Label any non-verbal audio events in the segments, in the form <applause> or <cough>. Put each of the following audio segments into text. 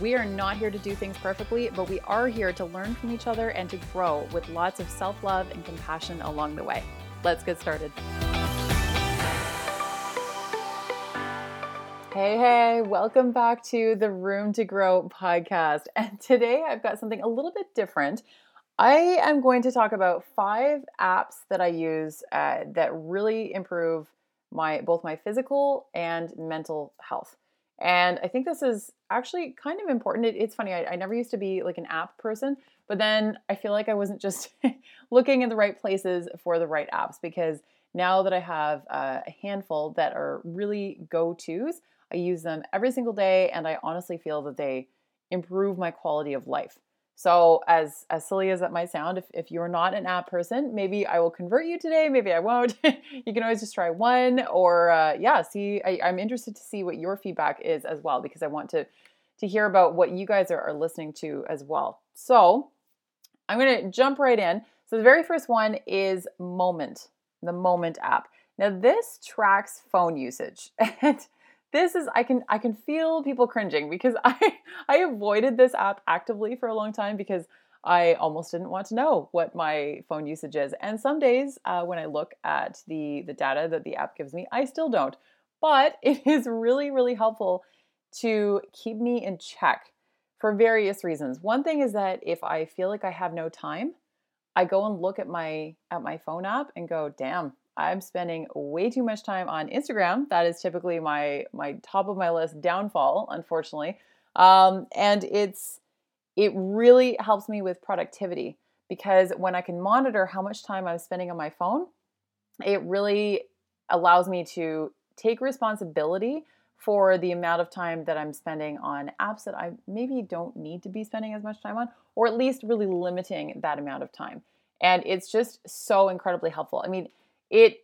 We are not here to do things perfectly, but we are here to learn from each other and to grow with lots of self love and compassion along the way. Let's get started. Hey, hey, welcome back to the Room to Grow podcast. And today I've got something a little bit different. I am going to talk about five apps that I use uh, that really improve my both my physical and mental health. And I think this is actually kind of important. It, it's funny, I, I, never used to be like an app person, but then I feel like I wasn't just <laughs> looking in the right places for the right apps because now that I have uh, a handful that are really go tos, I use them every single day, and I honestly feel that they improve my quality of life. So, as as silly as that might sound, if, if you're not an app person, maybe I will convert you today. Maybe I won't. <laughs> you can always just try one, or uh, yeah, see. I, I'm interested to see what your feedback is as well because I want to to hear about what you guys are, are listening to as well. So, I'm to jump right in. So, the very first one is Moment, the Moment app. Now, this tracks phone usage <laughs> and this is I can I can feel people cringing because <laughs> I I avoided this app actively for a long time because I almost didn't want to know what my phone usage is. And some days uh, when I look at the the data that the app gives me, I still don't. But <laughs> it is really really helpful to keep me in check for various reasons. One thing is that if I feel like I have no time, I go and look at my at my phone app and go, "Damn, I'm spending way too much time on Instagram. That is typically my my top of my list downfall, unfortunately. Um, and it's it really helps me with productivity because when I can monitor how much time I'm spending on my phone, it really allows me to take responsibility for the amount of time that I'm spending on apps that I maybe don't need to be spending as much time on, or at least really limiting that amount of time. And it's just so incredibly helpful. I mean, it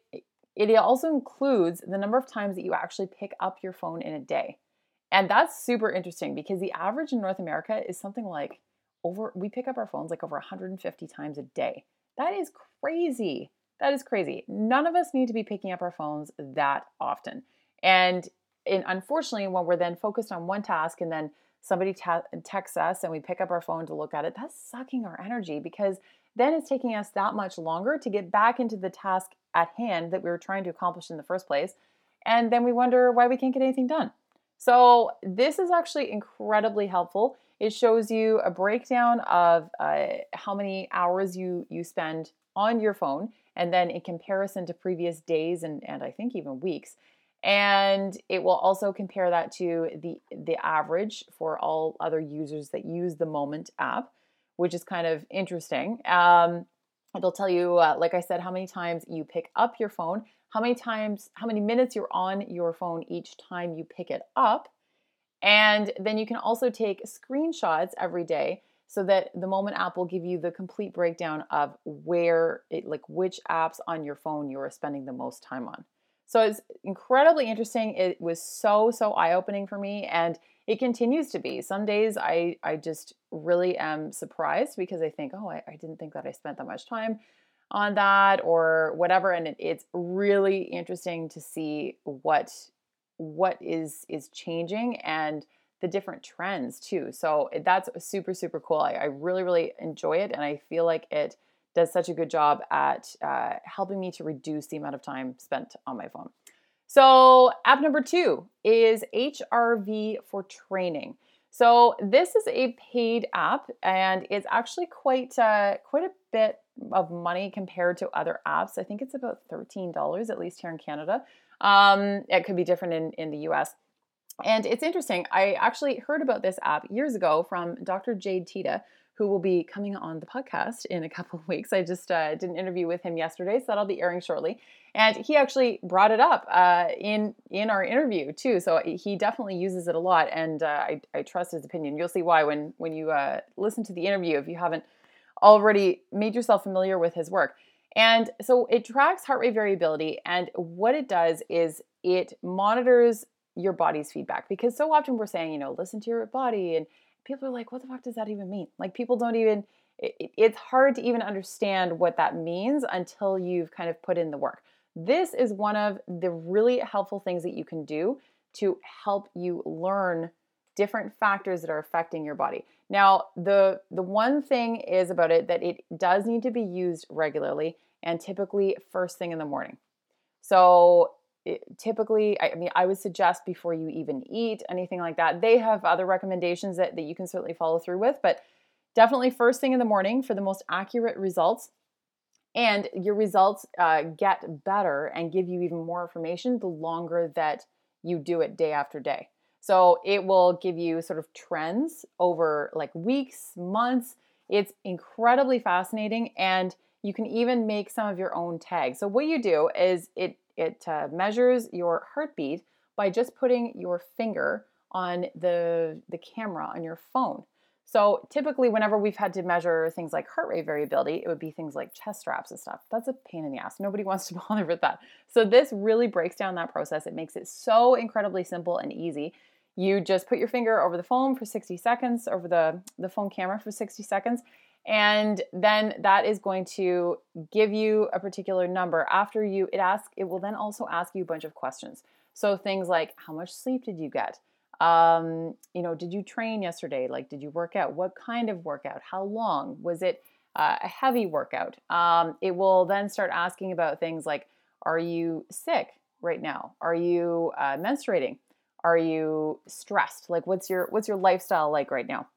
it also includes the number of times that you actually pick up your phone in a day. And that's super interesting because the average in North America is something like over we pick up our phones like over 150 times a day. That is crazy. That is crazy. None of us need to be picking up our phones that often. And, and unfortunately, when we're then focused on one task and then somebody texts us and we pick up our phone to look at it, that's sucking our energy because then it's taking us that much longer to get back into the task at hand that we were trying to accomplish in the first place. And then we wonder why we can't get anything done. So, this is actually incredibly helpful. It shows you a breakdown of uh, how many hours you, you spend on your phone, and then in comparison to previous days and, and I think even weeks. And it will also compare that to the, the average for all other users that use the Moment app which is kind of interesting. Um, it'll tell you, uh, like I said, how many times you pick up your phone, how many times, how many minutes you're on your phone each time you pick it up. And then you can also take screenshots every day so that the Moment app will give you the complete breakdown of where it, like which apps on your phone you are spending the most time on. So it's incredibly interesting. It was so, so eye opening for me. And it continues to be. Some days I, I just really am surprised because I think, oh, I, I didn't think that I spent that much time on that or whatever. And it, it's really interesting to see what what is is changing and the different trends too. So that's super, super cool. I, I really, really enjoy it. And I feel like it does such a good job at uh, helping me to reduce the amount of time spent on my phone. So, app number two is HRV for training. So, this is a paid app, and it's actually quite uh, quite a bit of money compared to other apps. I think it's about thirteen dollars, at least here in Canada. Um, it could be different in in the U.S. And it's interesting. I actually heard about this app years ago from Dr. Jade Teta, who will be coming on the podcast in a couple <laughs> of weeks. I just uh, did an interview with him yesterday, so that'll be airing shortly. And he actually brought it up uh, in in our interview too. So he definitely uses it a lot, and uh, I, I, trust his opinion. You'll see why when when you uh, listen to the interview if you haven't already made yourself familiar with his work. And so it tracks heart rate variability. And what it does is it monitors your body's feedback because so often we're saying, you know, listen to your body. And people are like, what the fuck does that even mean? Like, people don't even, it, it's hard to even understand what that means until you've kind of put in the work. This is one of the really helpful things that you can do to help you learn different factors that are affecting your body. Now, the the one thing is about it that it does need to be used regularly and typically first thing in the morning. So, it, typically, I, I mean, I would suggest before you even eat anything like that. They have other recommendations that, that you can certainly follow through with, but definitely first thing in the morning for the most accurate results. And your results uh, get better and give you even more information the longer that you do it day after day. So it will give you sort of trends over like weeks, months. It's incredibly fascinating and you can even make some of your own tags. So what you do is it it uh, measures your heartbeat by just putting your finger on the the camera on your phone. So typically, whenever we've had to measure things like heart rate variability, it would be things like chest straps and stuff. That's a pain in the ass. Nobody <laughs> wants to bother with that. So this really breaks down that process. It makes it so incredibly simple and easy. You just put your finger over the phone for 60 seconds, over the, the phone camera for 60 seconds, and then that is going to give you a particular number. After you, it asks, it will then also ask you a bunch of questions. So things like, how much sleep did you get? Um, you know, did you train yesterday? Like, did you work out? What kind of workout? How long? Was it uh, a heavy workout? Um, it will then start asking about things like, are you sick right now? Are you uh, menstruating? Are you stressed? Like, what's your what's your lifestyle like right now?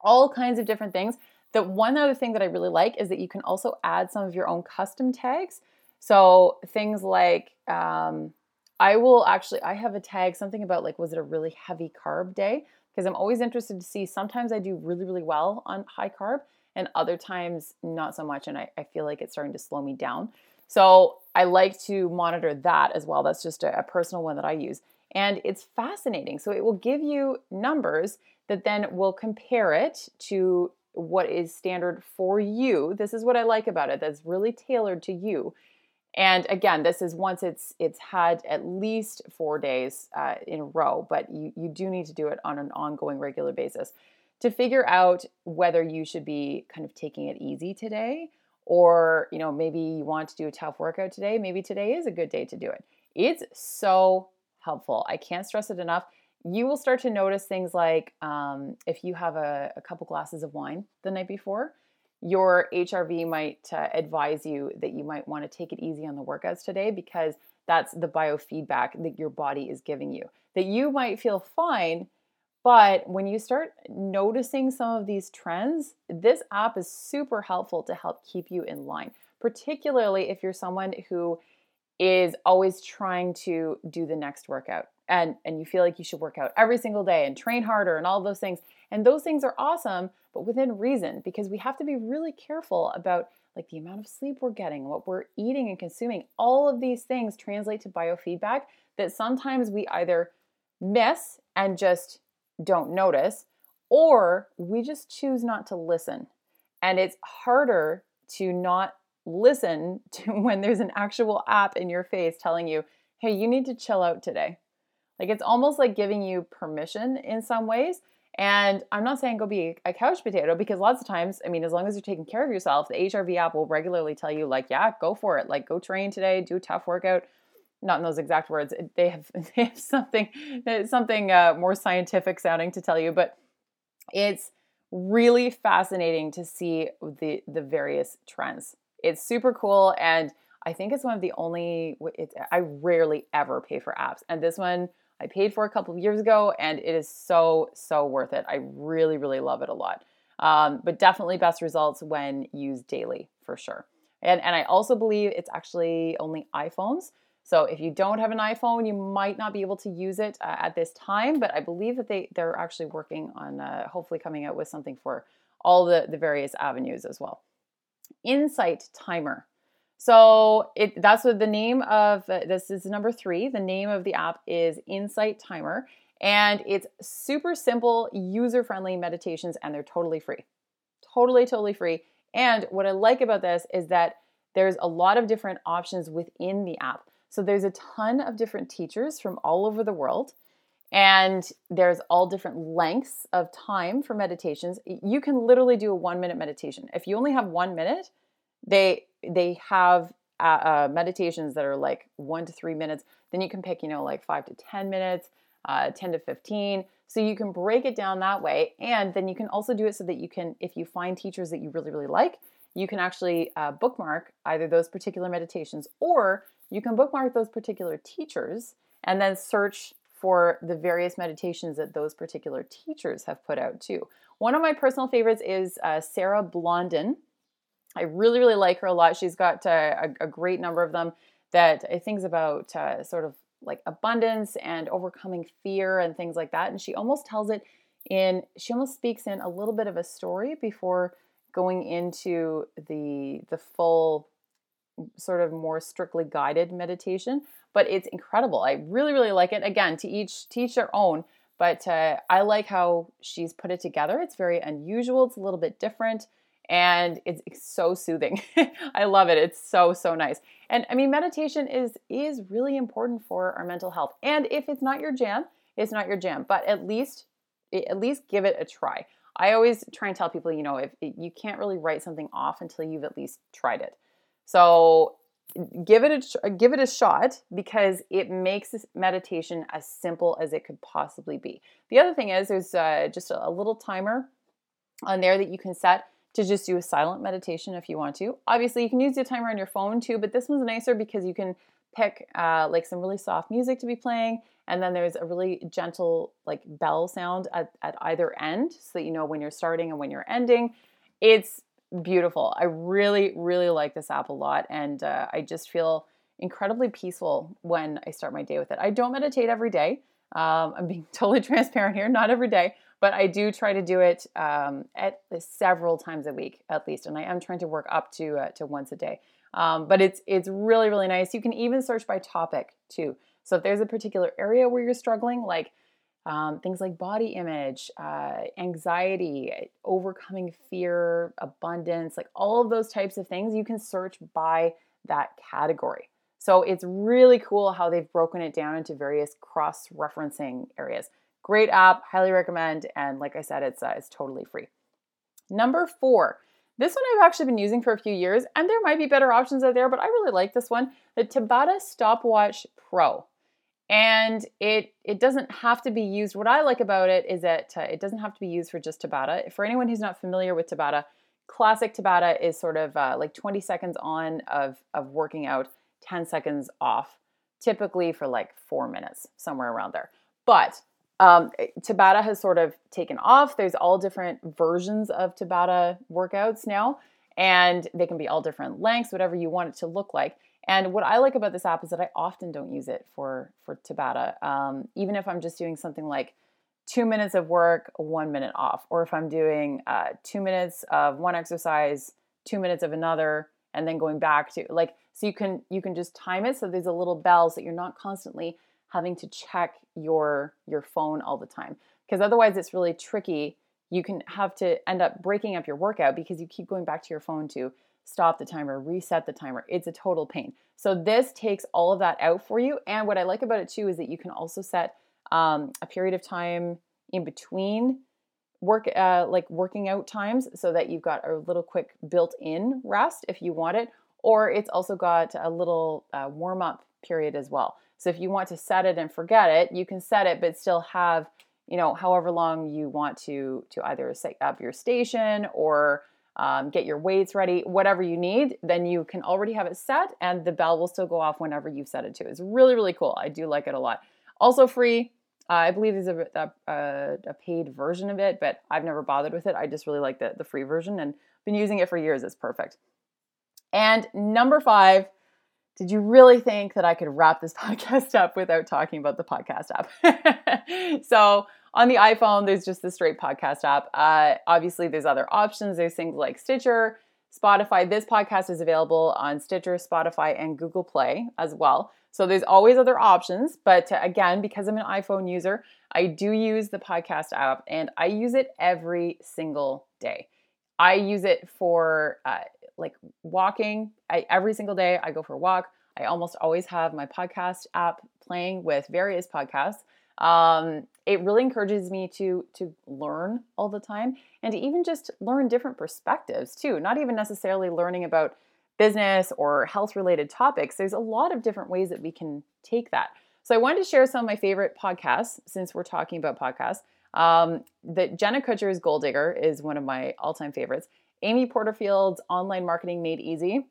All kinds of different things. The one other thing that I really like is that you can also add some of your own custom tags. So things like um, I will actually, I have a tag, something about like, was it a really heavy carb day? Because I'm always interested to see, sometimes I do really, really well on high carb and other times not so much. And I, I feel like it's starting to slow me down. So I like to monitor that as well. That's just a, a personal one that I use. And it's fascinating. So it will give you numbers that then will compare it to what is standard for you. This is what I like about it. That's really tailored to you. And again, this is once it's it's had at least four days uh, in a row, but you, you do need to do it on an ongoing, regular basis to figure out whether you should be kind of taking it easy today or you know maybe you want to do a tough workout today maybe today is a good day to do it it's so helpful i can't stress it enough you will start to notice things like um, if you have a, a couple glasses of wine the night before your HRV might uh, advise you that you might want to take it easy on the workouts today because that's the biofeedback that your body is giving you. That you might feel fine, but when you start noticing some of these trends, this app is super helpful to help keep you in line, particularly if you're someone who is always trying to do the next workout and and you feel like you should work out every single day and train harder and all those things and those things are awesome but within reason because we have to be really careful about like the amount of sleep we're getting what we're eating and consuming all of these things translate to biofeedback that sometimes we either miss and just don't notice or we just choose not to listen and it's harder to not listen to <laughs> when there's an actual app in your face telling you hey you need to chill out today like it's almost like giving you permission in some ways. And I'm not saying go be a couch potato because lots of times, I mean, as long as you're taking care of yourself, the HRV app will regularly tell you, like, yeah, go for it. Like, go train today, do a tough workout. Not in those exact words. They have <laughs> they have something <laughs> something uh, more scientific sounding to tell you, but it's really fascinating to see the the various trends. It's super cool, and I think it's one of the only. It's, I rarely ever pay for apps, and this one I paid for a couple of years ago, and it is so, so worth it. I really, really love it a lot. Um, but definitely best results when used daily for sure. And, and I also believe it's actually only iPhones. So if you don't have an iPhone, you might not be able to use it uh, at this time, but I believe that they, they're actually working on uh, hopefully coming out with something for all the, the various avenues as well. Insight Timer. So it, that's what the name of uh, this is number three. The name of the app is Insight Timer, and it's super simple, user friendly meditations, and they're totally free. Totally, totally free. And what I like about this is that there's a lot of different options within the app. So there's a ton of different teachers from all over the world. And there's all different lengths of time for meditations. You can literally do a one minute meditation. If you only have one minute, they they have uh, uh, meditations that are like one to three minutes. Then you can pick, you know, like five to ten minutes, uh, ten to fifteen. So you can break it down that way, and then you can also do it so that you can, if you find teachers that you really really like, you can actually uh, bookmark either those particular meditations or you can bookmark those particular teachers and then search for the various meditations that those particular teachers have put out too. One of my personal favorites is uh, Sarah Blondin. I really, really like her a lot. She's got uh, a, a, great number of them that I think is about uh, sort of like abundance and overcoming fear and things like that. And she almost tells it in, she almost speaks in a little bit of a story before going into the the full sort of more strictly guided meditation but it's incredible. I really really like it. Again to each teach their own but uh, i like how she's put it together. It's very unusual. It's a little bit different and it's, it's so soothing. <laughs> I love it. It's so so nice. And i mean meditation is is really important for our mental health. And if it's not your jam it's not your jam but at least at least give it a try. I always try and tell people, you know, if you can't really write something off until you've at least tried it. So give it a give it a shot because it makes meditation as simple as it could possibly be. The other thing is there's uh, just a, a little timer on there that you can set to just do a silent meditation if you want to. Obviously, you can use the timer on your phone too, but this one's nicer because you can pick uh, like some really soft music to be playing and then there's a really gentle like bell sound at, at either end so that you know when you're starting and when you're ending it's beautiful. I really really like this app a lot and uh, i just feel incredibly peaceful when i start my day with it. I don't meditate every day um, i'm being <laughs> totally transparent here not every day but i do try to do it um, at several times a week at least and i am trying to work up to uh, to once a day. Um, but it's it's really really nice. You can even search by topic too. So if there's a particular area where you're struggling, like um, things like body image, uh, anxiety, overcoming fear, abundance, like all of those types of things, you can search by that category. So it's really cool how they've broken it down into various cross referencing areas. Great app, highly recommend. And like I said, it's, uh, it's totally free. Number four, this one I've actually been using for a few years, and there might be better options out there, but I really like this one the Tabata Stopwatch Pro and it it doesn't have to be used what i like about it is that uh, it doesn't have to be used for just tabata. For anyone who's not familiar with tabata classic tabata is sort of uh, like 20 seconds on of of working out 10 seconds off typically for like four minutes somewhere around there. But um, tabata has sort of taken off. There's all different versions of tabata workouts now and they can be all different lengths whatever you want it to look like and what I like about this app is that I often don't use it for for Tabata. Um, even if I'm just doing something like two minutes of work, one minute off, or if I'm doing uh, two minutes of one exercise, two minutes of another, and then going back to like so you can you can just time it so there's a little bell so you're not constantly having to check your your phone all the time. Because otherwise it's really tricky. You can have to end up breaking up your workout because you keep going back to your phone to stop the timer, reset the timer. It's a total pain. So this takes all of that out for you. And what I like about it too is that you can also set um, a period of time in between work uh, like working out times so that you've got a little quick built-in rest if you want it or it's also got a little uh, warm-up period as well so if you want to set it and forget it you can set it but still have you know however long you want to to either set up your station or um, get your weights ready, whatever you need, then you can already have it set and the bell will still go off whenever you've set it to. It's really, really cool. I do like it a lot. Also free. Uh, I believe there's a, a, a, paid version of it, but I've never bothered with it. I just really like the, the free version and been using it for years. It's perfect. And number five, did you really think that I could wrap this <laughs> podcast up without talking about the podcast app? <laughs> so on the iPhone, there's just the straight podcast app. Uh, obviously, there's other options. There's things like Stitcher, Spotify. This podcast is available on Stitcher, Spotify, and Google Play as well. So there's always other options. But again, because I'm an iPhone user, I do use the podcast app and I use it every single day. I use it for uh, like walking. I, every single day I go for a walk. I almost always have my podcast app playing with various podcasts. Um, it really encourages me to to learn all the time and to even just learn different perspectives too. Not even necessarily learning about business or health related topics. There's a lot of different ways that we can take that. So I wanted to share some of my favorite podcasts since we're talking about podcasts. Um, the Jenna Kutcher's Goal Digger is one of my all-time favorites. Amy Porterfield's Online Marketing Made Easy,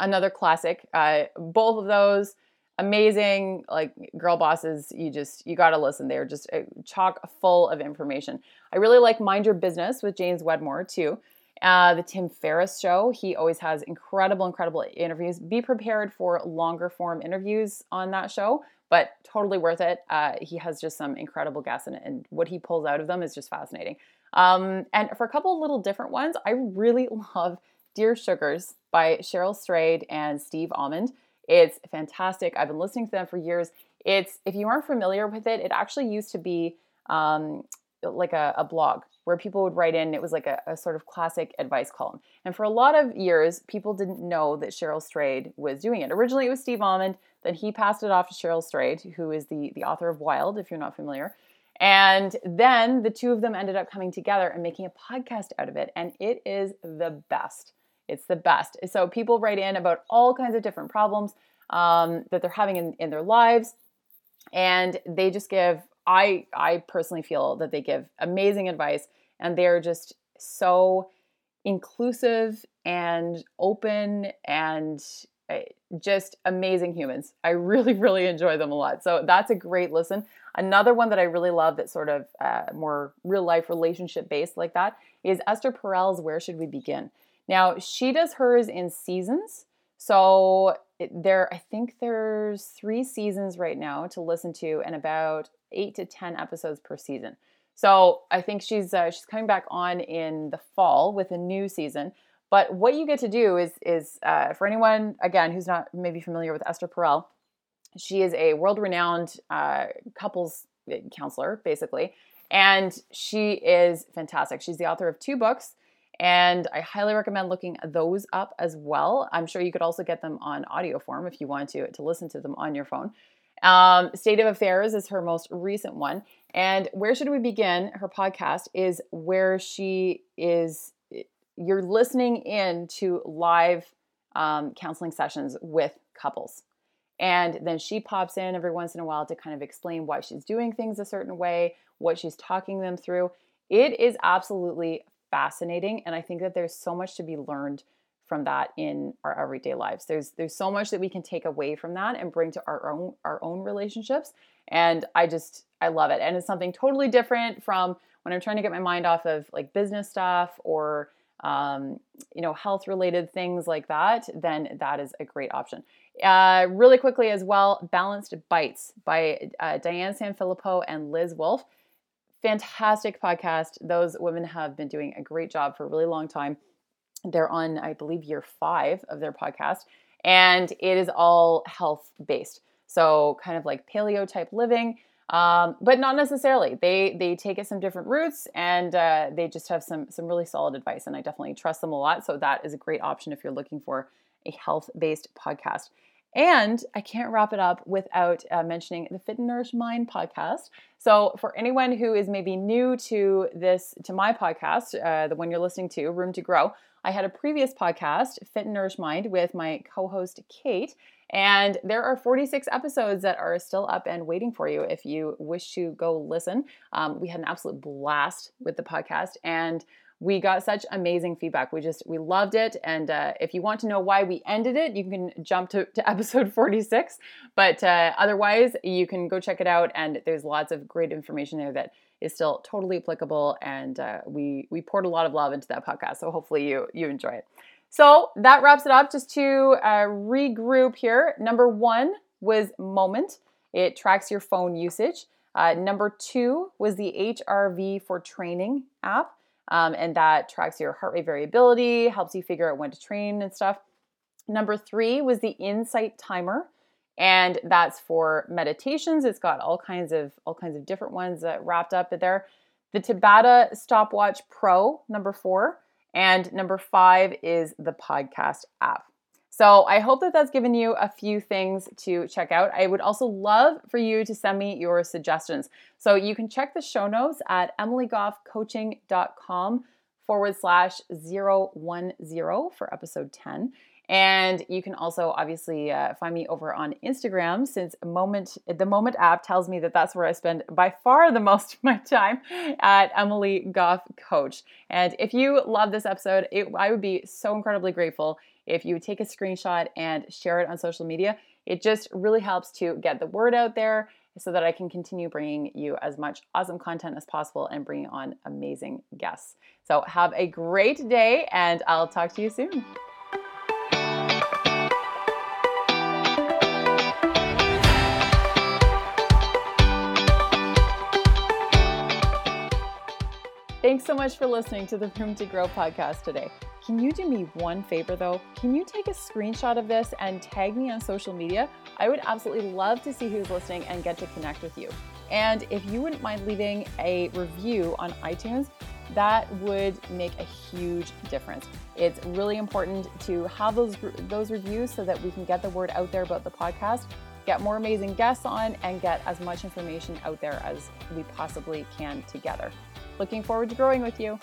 another classic. Uh, both of those amazing like girl bosses you just you got to listen they're just uh, chock full of information i really like mind your business with james wedmore too uh, the tim ferriss show he always has incredible incredible interviews be prepared for longer form interviews on that show but totally worth it. Uh, he has just some incredible guests it, and what he pulls out of them is just fascinating. Um, and for a couple little different ones, I really <laughs> love Dear Sugars by Cheryl Strayed and Steve Almond. It's fantastic. I've been listening to them for years. It's if you aren't familiar with it, it actually used to be um, like a, a, blog where people would write in. It was like a, a, sort of classic advice column. And for a lot of years, people didn't know that Cheryl Strayed was doing it. Originally, it was Steve Almond. Then he passed it off to Cheryl Strayed, who is the, the author of Wild, if you're not familiar. And then the two of them ended up coming together and making a podcast out of it. And it is the best. It's the best. So people write in about all kinds of different problems um, that they're having in, in their lives. And they just give, I, I personally feel that they give amazing advice and they're just so inclusive and open and just amazing humans. I <laughs> really, really enjoy them a lot. So that's a great listen. Another one that I really love that's sort of uh, more real life relationship based like that is Esther Perel's Where Should We Begin? Now, she does hers in seasons. So there, I think there's three seasons right now to listen to and about eight to 10 episodes per season. So I think she's uh, she's coming back on in the fall with a new season. But what you get to do is, is uh, for anyone, again, who's not maybe familiar with Esther Perel, she is a world renowned uh, couples eh, counselor, basically. And she is fantastic. She's the author of two books, and I highly recommend looking those up as well. I'm sure you could also get them on audio form if you want to, to listen to them on your phone. Um, State of Affairs is her most recent one. And Where Should We Begin? Her podcast is where she is you're listening in to live um, counseling sessions with couples. And then she pops in every once in a while to kind of explain why she's doing things a certain way, what she's talking them through. It is absolutely fascinating. And I think that there's so much to be learned from that in our everyday lives. There's there's so much that we can take away from that and bring to our own our own relationships. And I just I love it. And it's something totally different from when I'm trying to get my mind off of like business stuff or um, you know, health related things like that, then that is a great option. Uh, really quickly as well, Balanced Bites by uh, Diane Sanfilippo and Liz Wolfe. Fantastic podcast. Those women have been doing a great job for a really long time. They're on, I believe, year five of their podcast, and it is all health based. So, kind of like paleo type living um, but not necessarily. They they take it some different routes, and uh, they just have some some really solid advice, and I definitely trust them a lot. So that is a great option if you're looking for a health based podcast. And I can't wrap it up without uh, mentioning the Fit and Nourish Mind podcast. So, for anyone who is maybe new to this, to my podcast, uh, the one you're listening to, Room to Grow, I had a previous podcast, Fit and Nourish Mind, with my co host, Kate. And there are 46 episodes that are still up and waiting for you if you wish to go listen. Um, we had an absolute blast with the podcast and we got such amazing feedback. We just, we loved it. And uh, if you want to know why we ended it, you can jump to, to <laughs> episode 46. But uh, otherwise, you can go check it out. And there's lots of great information there that is still totally applicable. And uh, we, we poured a lot of love into that podcast. So hopefully you, you enjoy it. So that wraps it up. Just to uh, regroup here, number one was Moment. It tracks your phone usage. Uh, number two was the HRV for Training app, um, and that tracks your heart rate variability, helps you figure out when to train and stuff. Number three was the Insight Timer, and that's for meditations. It's got all kinds of all kinds of different ones uh, wrapped up in there. The Tabata Stopwatch Pro, number four, And number five is the podcast app. So I hope that that's given you a few things to check out. I would also love for you to send me your suggestions. So you can check the show notes at emilygoffcoaching.com forward slash 010 for episode 10. And you can also obviously uh, find me over on Instagram since moment the Moment app tells me that that's where I spend by far the most of my time at Emily Goff Coach. And if you love this episode, it, I would be so incredibly grateful if you take a screenshot and share it on social media. It just really helps to get the word out there so that I can continue bringing you as much awesome content as possible and bringing on amazing guests. So, have a great day, and I'll talk to you soon. Thanks so much for listening to the Room to Grow podcast today. Can you do me one favor though? Can you take a screenshot of this and tag me on social media? I would absolutely love to see who's listening and get to connect with you. And if you wouldn't mind leaving a review on iTunes, that would make a huge difference. It's really important to have those those reviews so that we can get the word out there about the podcast, get more amazing guests on and get as much information out there as we possibly can together. Looking forward to growing with you.